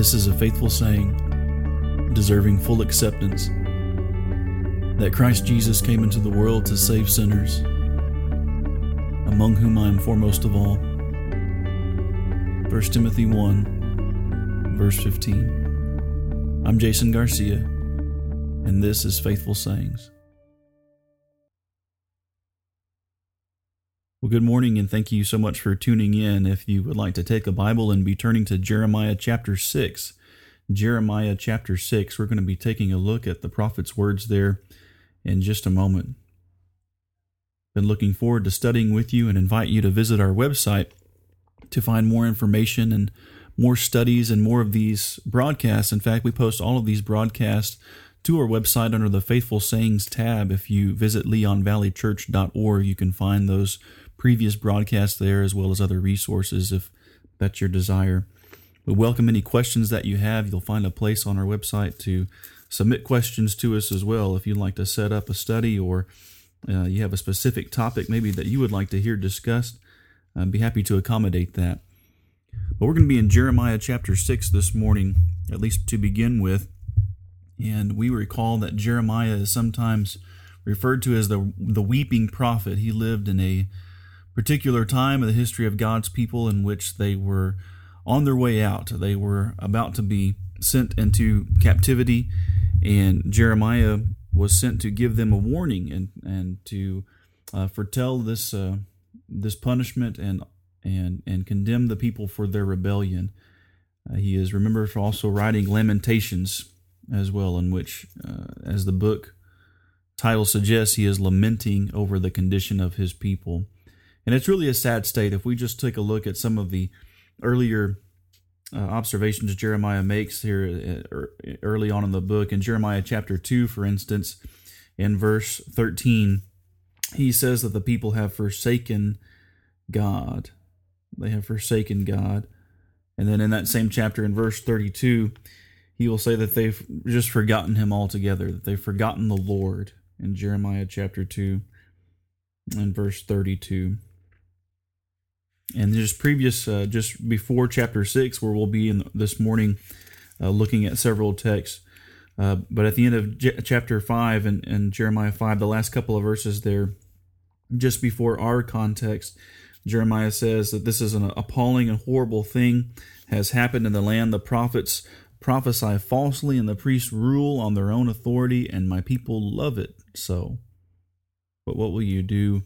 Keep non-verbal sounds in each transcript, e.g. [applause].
This is a faithful saying, deserving full acceptance, that Christ Jesus came into the world to save sinners, among whom I am foremost of all. 1 Timothy 1, verse 15. I'm Jason Garcia, and this is Faithful Sayings. Well, good morning, and thank you so much for tuning in. If you would like to take a Bible and be turning to Jeremiah chapter 6, Jeremiah chapter 6, we're going to be taking a look at the prophet's words there in just a moment. Been looking forward to studying with you and invite you to visit our website to find more information and more studies and more of these broadcasts. In fact, we post all of these broadcasts to our website under the Faithful Sayings tab. If you visit leonvalleychurch.org, you can find those previous broadcasts there as well as other resources if that's your desire. We welcome any questions that you have. You'll find a place on our website to submit questions to us as well. If you'd like to set up a study or uh, you have a specific topic maybe that you would like to hear discussed, I'd be happy to accommodate that. But we're going to be in Jeremiah chapter 6 this morning, at least to begin with. And we recall that Jeremiah is sometimes referred to as the, the weeping prophet. He lived in a particular time in the history of God's people in which they were on their way out. They were about to be sent into captivity, and Jeremiah was sent to give them a warning and and to uh, foretell this uh, this punishment and and and condemn the people for their rebellion. Uh, he is remembered for also writing Lamentations as well, in which, uh, as the book title suggests, he is lamenting over the condition of his people. And it's really a sad state. If we just take a look at some of the earlier uh, observations Jeremiah makes here uh, er, early on in the book, in Jeremiah chapter 2, for instance, in verse 13, he says that the people have forsaken God. They have forsaken God. And then in that same chapter, in verse 32, he will say that they've just forgotten him altogether, that they've forgotten the Lord in Jeremiah chapter 2 and verse 32 and just previous, uh, just before chapter six, where we'll be in this morning, uh, looking at several texts. Uh, but at the end of J- chapter five and, and Jeremiah five, the last couple of verses there, just before our context, Jeremiah says that this is an appalling and horrible thing has happened in the land. The prophets prophesy falsely, and the priests rule on their own authority, and my people love it so. But what will you do?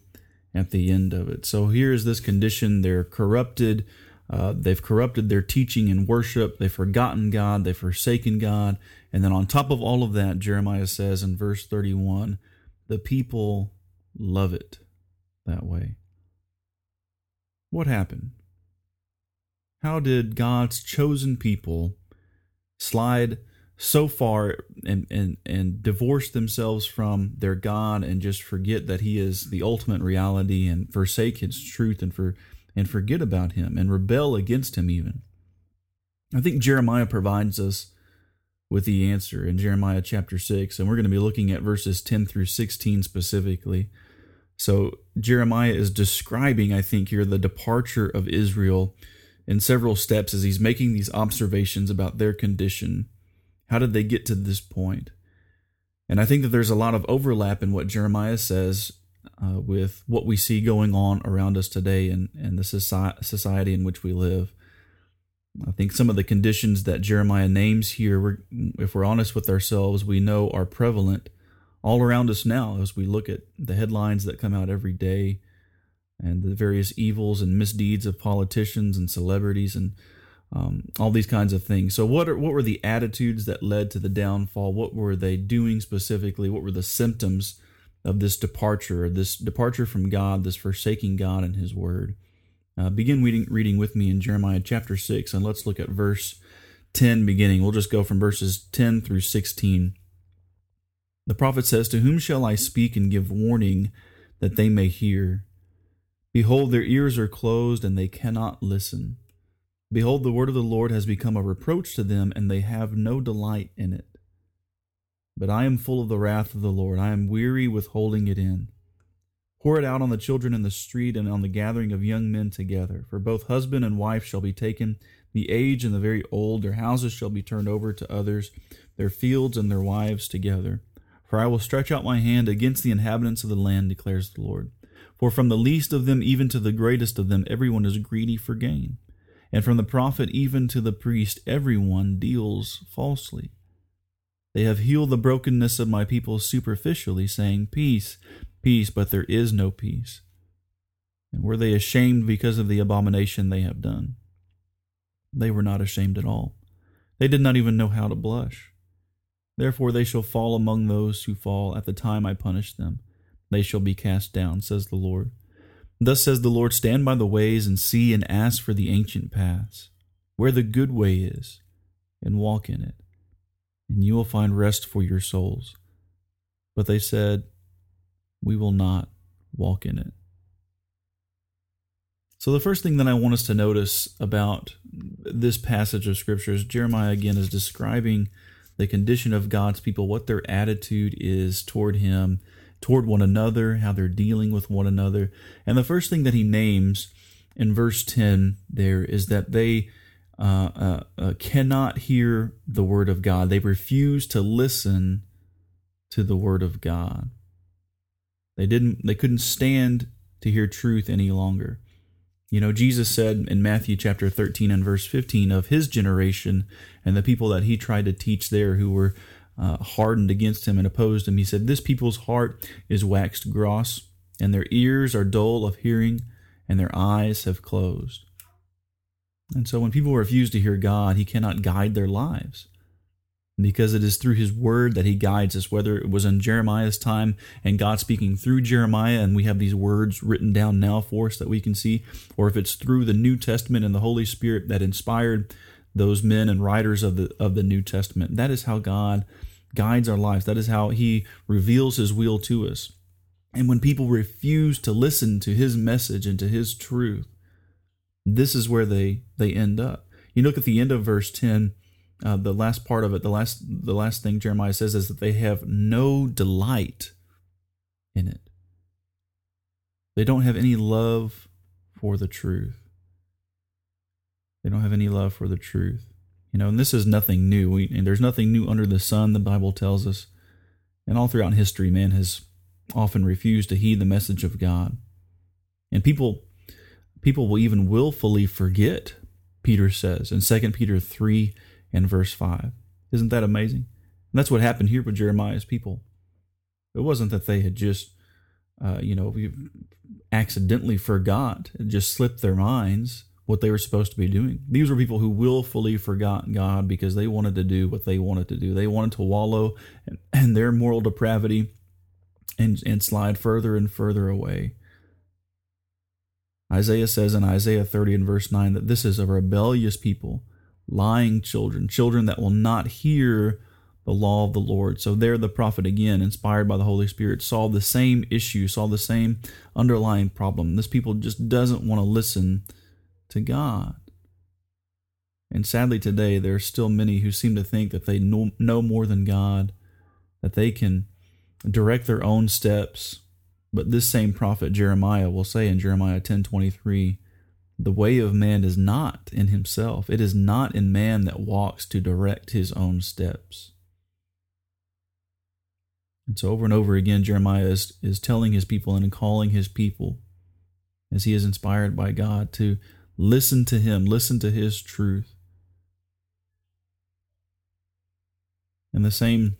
At the end of it. So here is this condition they're corrupted. Uh, they've corrupted their teaching and worship. They've forgotten God. They've forsaken God. And then on top of all of that, Jeremiah says in verse 31 the people love it that way. What happened? How did God's chosen people slide so far and, and, and divorce themselves from their God and just forget that He is the ultimate reality and forsake His truth and for and forget about Him and rebel against Him even. I think Jeremiah provides us with the answer in Jeremiah chapter 6, and we're going to be looking at verses 10 through 16 specifically. So, Jeremiah is describing, I think, here the departure of Israel in several steps as he's making these observations about their condition how did they get to this point? And I think that there's a lot of overlap in what Jeremiah says uh, with what we see going on around us today and, and the society in which we live. I think some of the conditions that Jeremiah names here, we're, if we're honest with ourselves, we know are prevalent all around us now as we look at the headlines that come out every day and the various evils and misdeeds of politicians and celebrities and um, all these kinds of things. So, what are, what were the attitudes that led to the downfall? What were they doing specifically? What were the symptoms of this departure, this departure from God, this forsaking God and His Word? Uh, begin reading, reading with me in Jeremiah chapter 6, and let's look at verse 10 beginning. We'll just go from verses 10 through 16. The prophet says, To whom shall I speak and give warning that they may hear? Behold, their ears are closed, and they cannot listen. Behold, the word of the Lord has become a reproach to them, and they have no delight in it. But I am full of the wrath of the Lord. I am weary with holding it in. Pour it out on the children in the street and on the gathering of young men together. For both husband and wife shall be taken, The aged and the very old, their houses shall be turned over to others, their fields and their wives together. For I will stretch out my hand against the inhabitants of the land, declares the Lord. For from the least of them even to the greatest of them, everyone is greedy for gain. And from the prophet even to the priest, everyone deals falsely. They have healed the brokenness of my people superficially, saying, Peace, peace, but there is no peace. And were they ashamed because of the abomination they have done? They were not ashamed at all. They did not even know how to blush. Therefore they shall fall among those who fall at the time I punish them. They shall be cast down, says the Lord. Thus says the Lord Stand by the ways and see and ask for the ancient paths, where the good way is, and walk in it, and you will find rest for your souls. But they said, We will not walk in it. So, the first thing that I want us to notice about this passage of Scripture is Jeremiah again is describing the condition of God's people, what their attitude is toward Him, toward one another, how they're dealing with one another. And the first thing that he names in verse 10 there is that they uh, uh, uh, cannot hear the word of God. They refuse to listen to the word of God. They didn't. They couldn't stand to hear truth any longer. You know, Jesus said in Matthew chapter 13 and verse 15 of his generation and the people that he tried to teach there who were uh, hardened against him and opposed him, he said, This people's heart is waxed gross, and their ears are dull of hearing, and their eyes have closed. And so when people refuse to hear God, he cannot guide their lives because it is through his word that he guides us, whether it was in Jeremiah's time and God speaking through Jeremiah, and we have these words written down now for us that we can see, or if it's through the New Testament and the Holy Spirit that inspired those men and writers of the of the New Testament. That is how God guides our lives. That is how he reveals his will to us. And when people refuse to listen to his message and to his truth, this is where they they end up. You look at the end of verse 10 uh, the last part of it, the last the last thing Jeremiah says is that they have no delight in it. They don't have any love for the truth. They don't have any love for the truth. You know, and this is nothing new. We, and there's nothing new under the sun, the Bible tells us. And all throughout history, man has often refused to heed the message of God. And people people will even willfully forget, Peter says in 2 Peter 3 and verse 5. Isn't that amazing? And that's what happened here with Jeremiah's people. It wasn't that they had just, uh, you know, accidentally forgot, it just slipped their minds what they were supposed to be doing. These were people who willfully forgot God because they wanted to do what they wanted to do. They wanted to wallow in, [clears throat] in their moral depravity and, and slide further and further away. Isaiah says in Isaiah 30 and verse 9 that this is a rebellious people lying children, children that will not hear the law of the Lord. So there the prophet again, inspired by the Holy Spirit, saw the same issue, saw the same underlying problem. This people just doesn't want to listen to God. And sadly today there are still many who seem to think that they know, know more than God, that they can direct their own steps. But this same prophet Jeremiah will say in Jeremiah 10:23, the way of man is not in himself. It is not in man that walks to direct his own steps. And so, over and over again, Jeremiah is, is telling his people and calling his people, as he is inspired by God, to listen to him, listen to his truth. And the same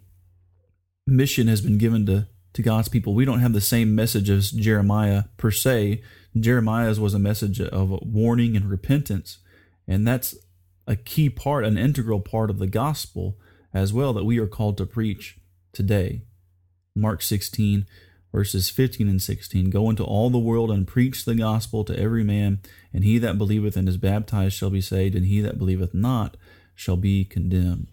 mission has been given to, to God's people. We don't have the same message as Jeremiah per se, Jeremiah's was a message of warning and repentance. And that's a key part, an integral part of the gospel as well that we are called to preach today. Mark 16, verses 15 and 16 Go into all the world and preach the gospel to every man, and he that believeth and is baptized shall be saved, and he that believeth not shall be condemned.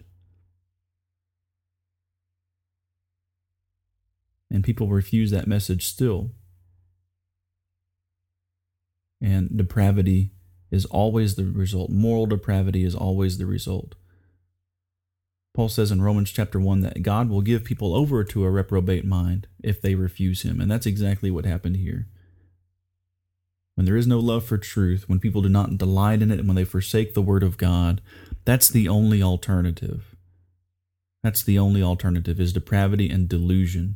And people refuse that message still and depravity is always the result. Moral depravity is always the result. Paul says in Romans chapter 1 that God will give people over to a reprobate mind if they refuse him. And that's exactly what happened here. when there is no love for truth, when people do not delight in it, and when they forsake the word of God, that's the only alternative. That's the only alternative is depravity and delusion.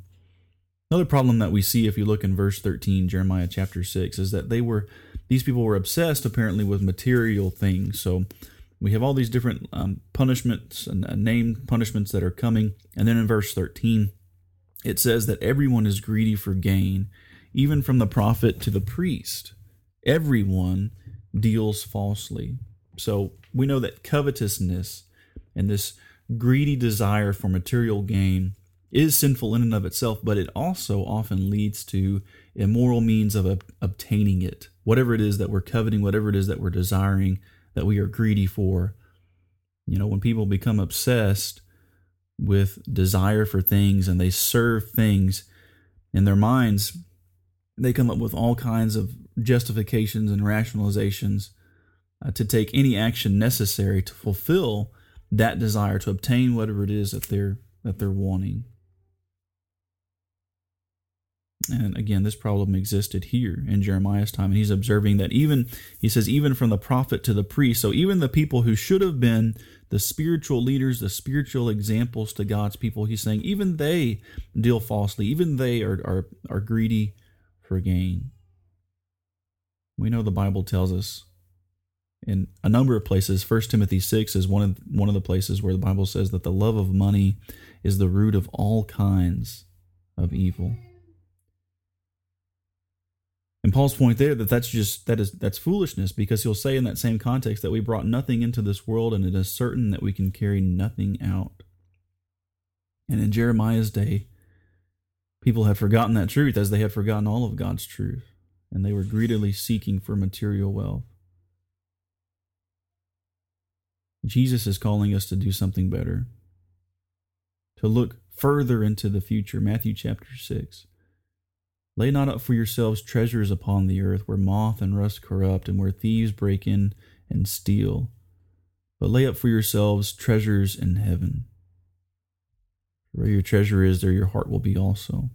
Another problem that we see if you look in verse 13, Jeremiah chapter 6, is that they were these people were obsessed apparently with material things. So we have all these different um, punishments and uh, named punishments that are coming. And then in verse 13, it says that everyone is greedy for gain, even from the prophet to the priest. Everyone deals falsely. So we know that covetousness and this greedy desire for material gain is sinful in and of itself, but it also often leads to immoral means of ob- obtaining it. Whatever it is that we're coveting, whatever it is that we're desiring, that we are greedy for. You know, when people become obsessed with desire for things and they serve things in their minds, they come up with all kinds of justifications and rationalizations uh, to take any action necessary to fulfill that desire to obtain whatever it is that they're that they're wanting. And again, this problem existed here in Jeremiah's time. And he's observing that even, he says, even from the prophet to the priest, so even the people who should have been the spiritual leaders, the spiritual examples to God's people, he's saying, even they deal falsely. Even they are, are, are greedy for gain. We know the Bible tells us in a number of places. First Timothy six is one of one of the places where the Bible says that the love of money is the root of all kinds of evil. And Paul's point there that that's just that is that's foolishness because he'll say in that same context that we brought nothing into this world and it is certain that we can carry nothing out. And in Jeremiah's day, people had forgotten that truth as they had forgotten all of God's truth, and they were greedily seeking for material wealth. Jesus is calling us to do something better, to look further into the future. Matthew chapter 6. Lay not up for yourselves treasures upon the earth, where moth and rust corrupt, and where thieves break in and steal. But lay up for yourselves treasures in heaven. Where your treasure is, there your heart will be also.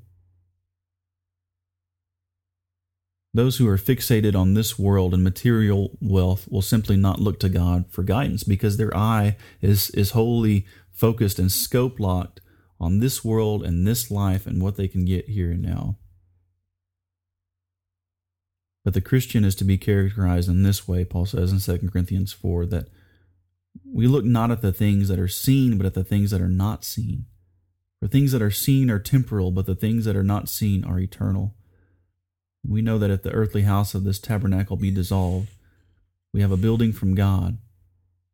Those who are fixated on this world and material wealth will simply not look to God for guidance because their eye is, is wholly focused and scope locked on this world and this life and what they can get here and now. But the Christian is to be characterized in this way, Paul says in 2 Corinthians 4, that we look not at the things that are seen, but at the things that are not seen. For things that are seen are temporal, but the things that are not seen are eternal. We know that if the earthly house of this tabernacle be dissolved, we have a building from God,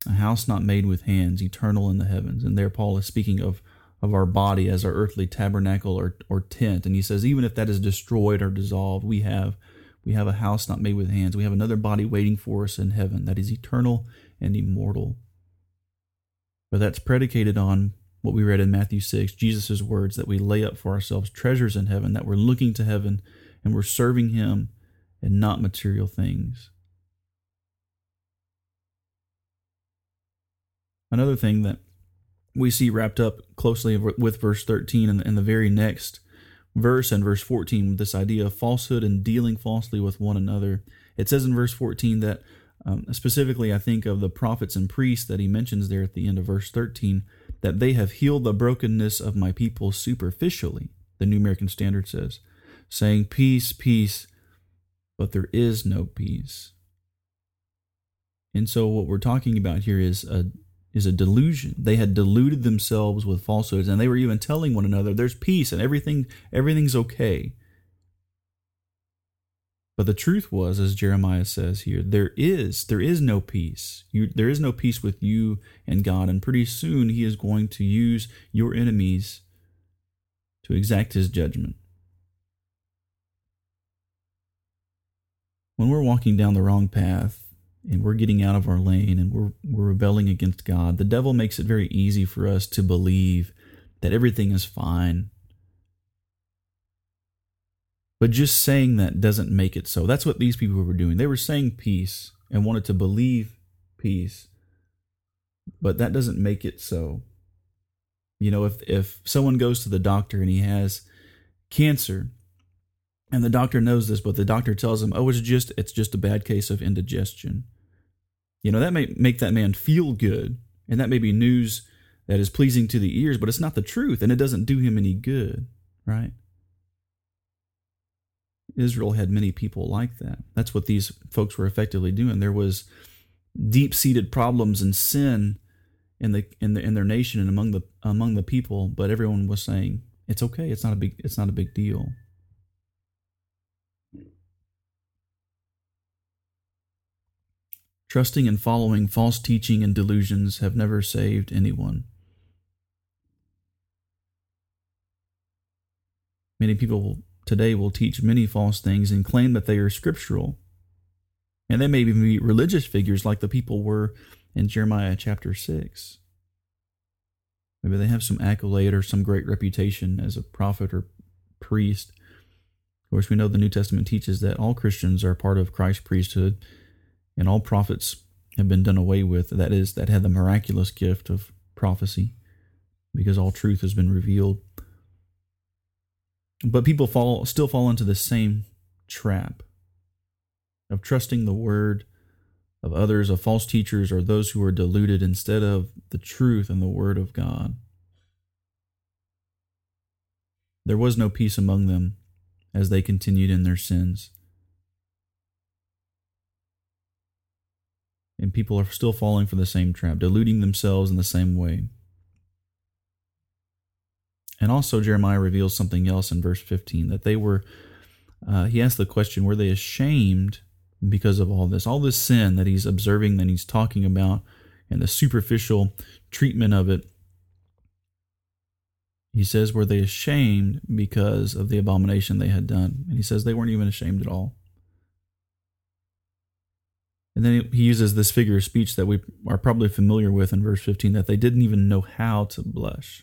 a house not made with hands, eternal in the heavens. And there Paul is speaking of, of our body as our earthly tabernacle or, or tent. And he says, even if that is destroyed or dissolved, we have we have a house not made with hands. We have another body waiting for us in heaven that is eternal and immortal. But that's predicated on what we read in Matthew 6, Jesus' words that we lay up for ourselves treasures in heaven, that we're looking to heaven and we're serving Him and not material things. Another thing that we see wrapped up closely with verse 13 and the very next verse and verse 14 with this idea of falsehood and dealing falsely with one another. It says in verse 14 that um, specifically, I think of the prophets and priests that he mentions there at the end of verse 13, that they have healed the brokenness of my people superficially, the New American Standard says, saying, Peace, peace, but there is no peace. And so, what we're talking about here is a is a delusion. They had deluded themselves with falsehoods, and they were even telling one another, "There's peace and everything. Everything's okay." But the truth was, as Jeremiah says here, there is there is no peace. You, there is no peace with you and God, and pretty soon He is going to use your enemies to exact His judgment. When we're walking down the wrong path, and we're getting out of our lane and we're, we're rebelling against God, the devil makes it very easy for us to believe that everything is fine. But just saying that doesn't make it so. That's what these people were doing. They were saying peace and wanted to believe peace, but that doesn't make it so. You know, if if someone goes to the doctor and he has cancer, And the doctor knows this, but the doctor tells him, "Oh, it's just it's just a bad case of indigestion." You know, that may make that man feel good, and that may be news that is pleasing to the ears, but it's not the truth, and it doesn't do him any good, right? Israel had many people like that. That's what these folks were effectively doing. There was deep-seated problems and sin in the in the in their nation and among the among the people, but everyone was saying it's okay. It's not a big it's not a big deal. Trusting and following false teaching and delusions have never saved anyone. Many people today will teach many false things and claim that they are scriptural. And they may even be religious figures like the people were in Jeremiah chapter 6. Maybe they have some accolade or some great reputation as a prophet or priest. Of course, we know the New Testament teaches that all Christians are part of Christ's priesthood and all prophets have been done away with. That is, that had the miraculous gift of prophecy because all truth has been revealed. But people fall still fall into the same trap of trusting the word of others, of false teachers, or those who are deluded instead of the truth and the word of God. There was no peace among them as they continued in their sins. And people are still falling for the same trap, deluding themselves in the same way. And also, Jeremiah reveals something else in verse 15 that they were, uh, he asked the question, were they ashamed because of all this? All this sin that he's observing, that he's talking about, and the superficial treatment of it. He says, were they ashamed because of the abomination they had done? And he says they weren't even ashamed at all. And then he uses this figure of speech that we are probably familiar with in verse 15 that they didn't even know how to blush.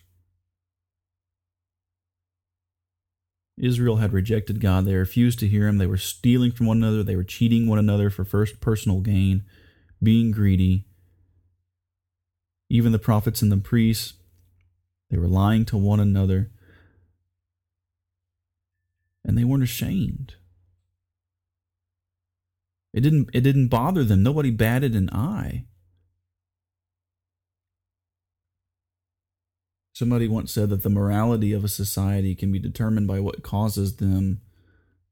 Israel had rejected God. They refused to hear him. They were stealing from one another. They were cheating one another for first personal gain, being greedy. Even the prophets and the priests, they were lying to one another. And they weren't ashamed. It didn't it didn't bother them. Nobody batted an eye. Somebody once said that the morality of a society can be determined by what causes them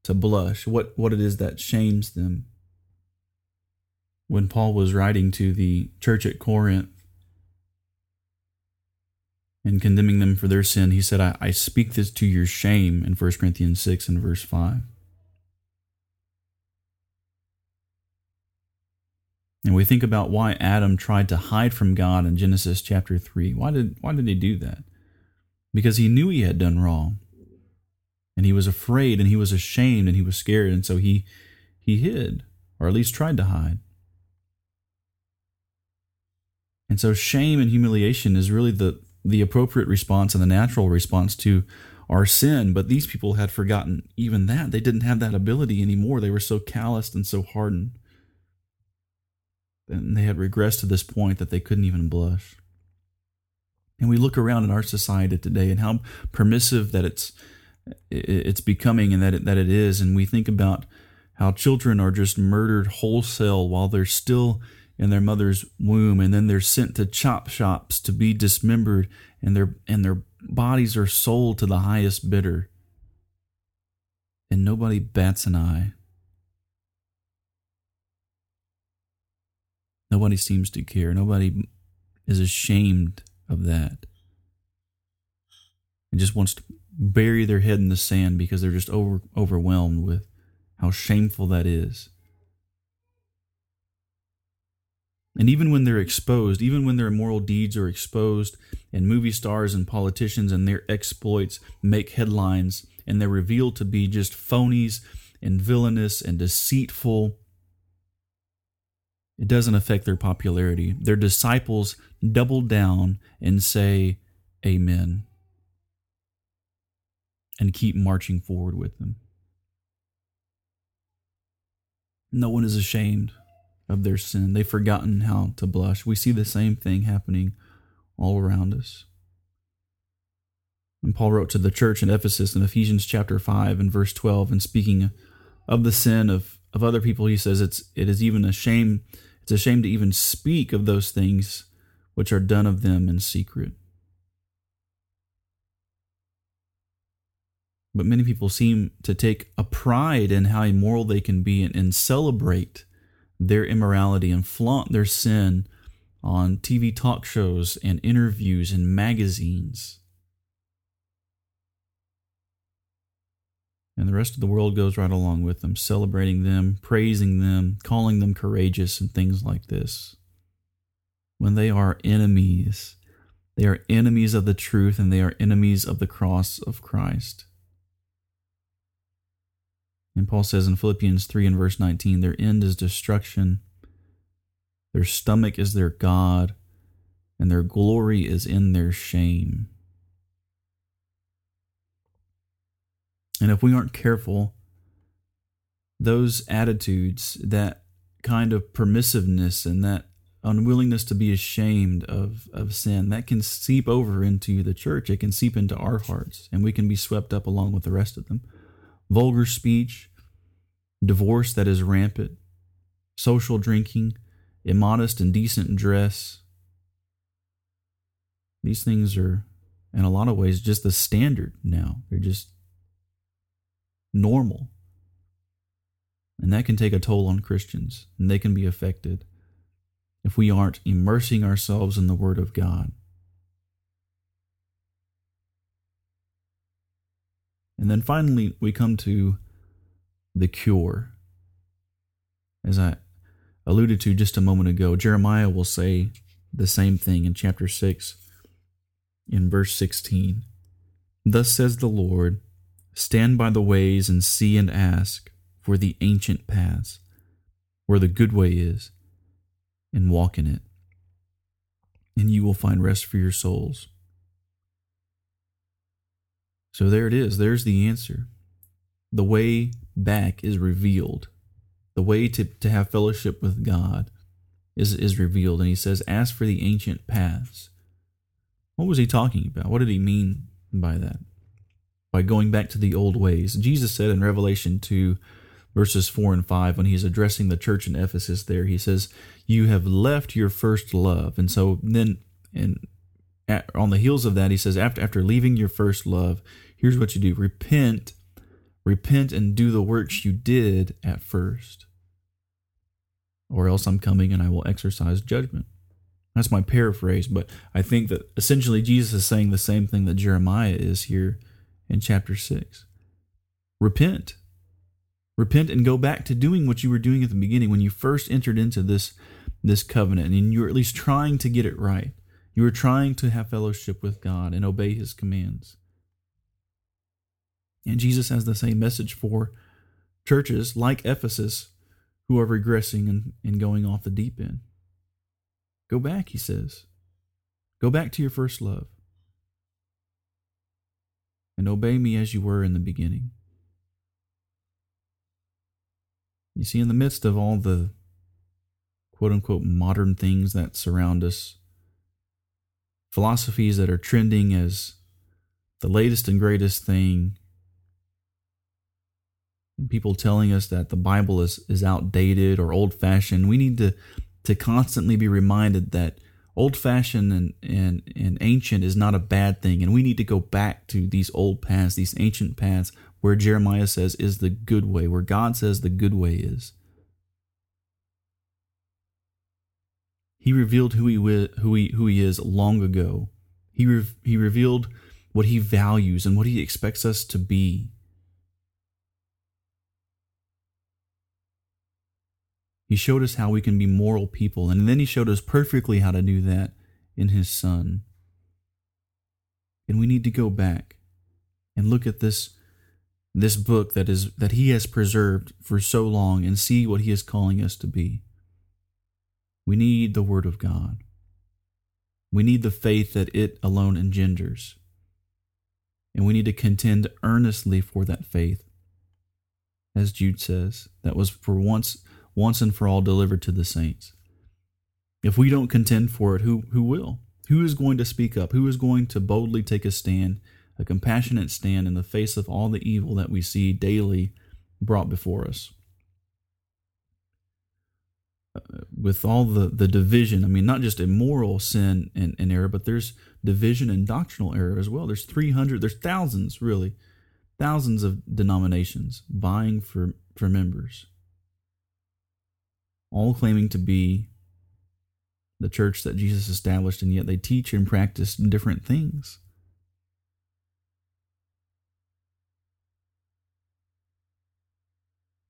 to blush, what, what it is that shames them. When Paul was writing to the church at Corinth and condemning them for their sin, he said, I, I speak this to your shame in 1 Corinthians 6 and verse 5. And we think about why Adam tried to hide from God in Genesis chapter 3. Why did, why did he do that? Because he knew he had done wrong. And he was afraid and he was ashamed and he was scared. And so he, he hid, or at least tried to hide. And so shame and humiliation is really the, the appropriate response and the natural response to our sin. But these people had forgotten even that. They didn't have that ability anymore. They were so calloused and so hardened and they had regressed to this point that they couldn't even blush. And we look around in our society today and how permissive that it's it's becoming and that it, that it is, and we think about how children are just murdered wholesale while they're still in their mother's womb, and then they're sent to chop shops to be dismembered, and their and their bodies are sold to the highest bidder, and nobody bats an eye. Nobody seems to care. Nobody is ashamed of that. And just wants to bury their head in the sand because they're just over, overwhelmed with how shameful that is. And even when they're exposed, even when their immoral deeds are exposed, and movie stars and politicians and their exploits make headlines, and they're revealed to be just phonies and villainous and deceitful it doesn't affect their popularity. Their disciples double down and say, Amen, and keep marching forward with them. No one is ashamed of their sin. They've forgotten how to blush. We see the same thing happening all around us. And Paul wrote to the church in Ephesus in Ephesians chapter 5 and verse 12, and speaking of the sin of, of other people, he says it's it is even a shame, it's a shame to even speak of those things which are done of them in secret. But many people seem to take a pride in how immoral they can be and, and celebrate their immorality and flaunt their sin on TV talk shows and interviews and magazines. And the rest of the world goes right along with them, celebrating them, praising them, calling them courageous, and things like this. When they are enemies, they are enemies of the truth and they are enemies of the cross of Christ. And Paul says in Philippians 3 and verse 19, their end is destruction, their stomach is their God, and their glory is in their shame. And if we aren't careful, those attitudes, that kind of permissiveness and that unwillingness to be ashamed of, of sin, that can seep over into the church. It can seep into our hearts, and we can be swept up along with the rest of them vulgar speech, divorce that is rampant, social drinking, immodest and decent dress. These things are, in a lot of ways, just the standard now. They're just normal. And that can take a toll on Christians, and they can be affected if we aren't immersing ourselves in the Word of God. And then finally, we come to the cure. As I alluded to just a moment ago, Jeremiah will say the same thing in chapter 6, in verse 16. Thus says the Lord Stand by the ways and see and ask for the ancient paths, where the good way is, and walk in it, and you will find rest for your souls. So there it is. There's the answer. The way back is revealed. The way to, to have fellowship with God is, is revealed. And he says, Ask for the ancient paths. What was he talking about? What did he mean by that? By going back to the old ways. Jesus said in Revelation 2, verses 4 and 5, when he's addressing the church in Ephesus there, he says, You have left your first love. And so then, and on the heels of that, he says, after, after leaving your first love, here's what you do repent, repent and do the works you did at first, or else I'm coming and I will exercise judgment. That's my paraphrase, but I think that essentially Jesus is saying the same thing that Jeremiah is here in chapter 6. Repent. Repent and go back to doing what you were doing at the beginning when you first entered into this, this covenant and you were at least trying to get it right. You were trying to have fellowship with God and obey his commands. And Jesus has the same message for churches like Ephesus who are regressing and, and going off the deep end. Go back, he says. Go back to your first love. And obey me as you were in the beginning. You see, in the midst of all the quote unquote modern things that surround us, philosophies that are trending as the latest and greatest thing, and people telling us that the Bible is, is outdated or old fashioned, we need to, to constantly be reminded that old fashioned and, and, and ancient is not a bad thing. And we need to go back to these old paths, these ancient paths, where Jeremiah says is the good way, where God says the good way is. He revealed who he, who he, who he is long ago. He, re, he revealed what he values and what he expects us to be. He showed us how we can be moral people, and then He showed us perfectly how to do that in His Son. And we need to go back and look at this this book that is that he has preserved for so long and see what he is calling us to be. We need the word of God. We need the faith that it alone engenders. And we need to contend earnestly for that faith. As Jude says, that was for once once and for all delivered to the saints. If we don't contend for it, who, who will? Who is going to speak up? Who is going to boldly take a stand a compassionate stand in the face of all the evil that we see daily brought before us. Uh, with all the, the division, I mean, not just immoral sin and, and error, but there's division and doctrinal error as well. There's 300, there's thousands, really, thousands of denominations vying for, for members, all claiming to be the church that Jesus established, and yet they teach and practice different things.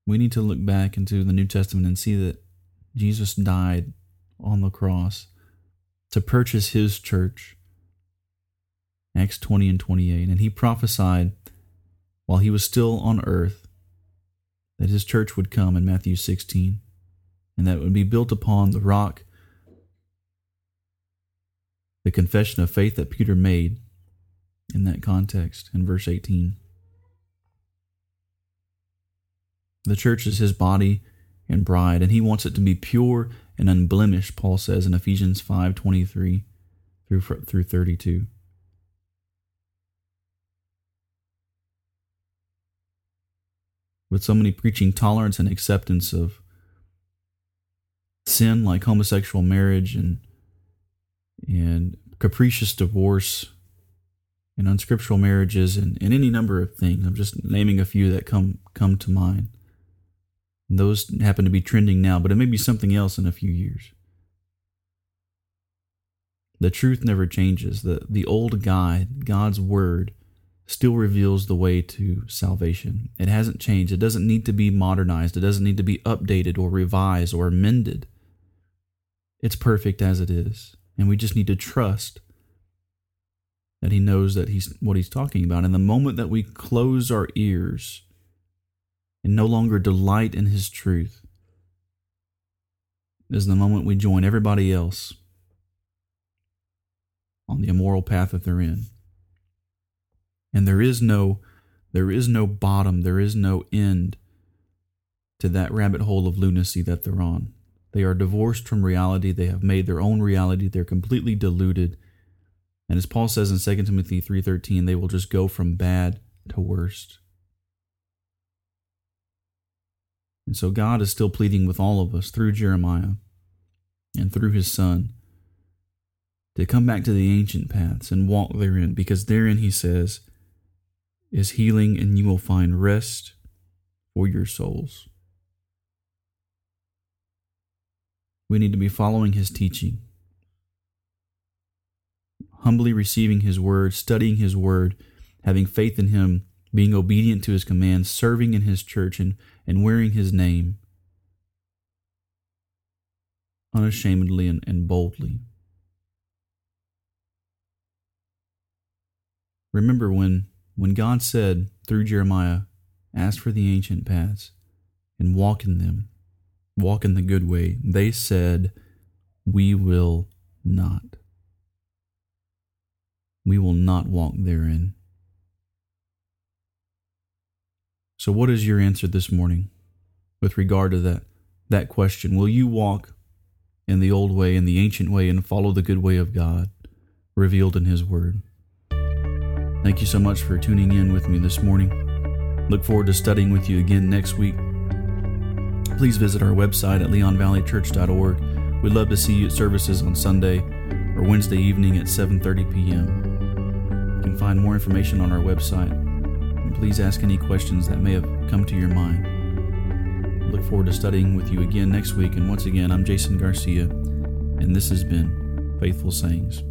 We need to look back into the New Testament and see that Jesus died on the cross to purchase his church. Acts 20 and 28. And he prophesied while he was still on earth that his church would come in Matthew 16 and that would be built upon the rock, the confession of faith that Peter made in that context in verse 18. The church is his body and bride, and he wants it to be pure and unblemished, Paul says in Ephesians 5:23 through through 32. With so many preaching tolerance and acceptance of sin like homosexual marriage and and capricious divorce and unscriptural marriages and, and any number of things. I'm just naming a few that come come to mind. Those happen to be trending now, but it may be something else in a few years. The truth never changes. The, the old guide, God's word, still reveals the way to salvation. It hasn't changed. It doesn't need to be modernized. It doesn't need to be updated or revised or amended. It's perfect as it is. And we just need to trust that he knows that he's what he's talking about. And the moment that we close our ears and no longer delight in His truth is the moment we join everybody else on the immoral path that they're in. And there is no there is no bottom, there is no end to that rabbit hole of lunacy that they're on. They are divorced from reality, they have made their own reality, they're completely deluded. And as Paul says in 2 Timothy 3:13, they will just go from bad to worst. And so God is still pleading with all of us through Jeremiah and through his son to come back to the ancient paths and walk therein, because therein, he says, is healing and you will find rest for your souls. We need to be following his teaching, humbly receiving his word, studying his word, having faith in him being obedient to his commands, serving in his church, and, and wearing his name unashamedly and, and boldly. Remember when, when God said through Jeremiah, Ask for the ancient paths and walk in them, walk in the good way, they said, We will not. We will not walk therein. So, what is your answer this morning with regard to that, that question? Will you walk in the old way, in the ancient way, and follow the good way of God revealed in His Word? Thank you so much for tuning in with me this morning. Look forward to studying with you again next week. Please visit our website at leonvalleychurch.org. We'd love to see you at services on Sunday or Wednesday evening at 7:30 p.m. You can find more information on our website please ask any questions that may have come to your mind. look forward to studying with you again next week. And once again, I'm Jason Garcia, and this has been Faithful Sayings.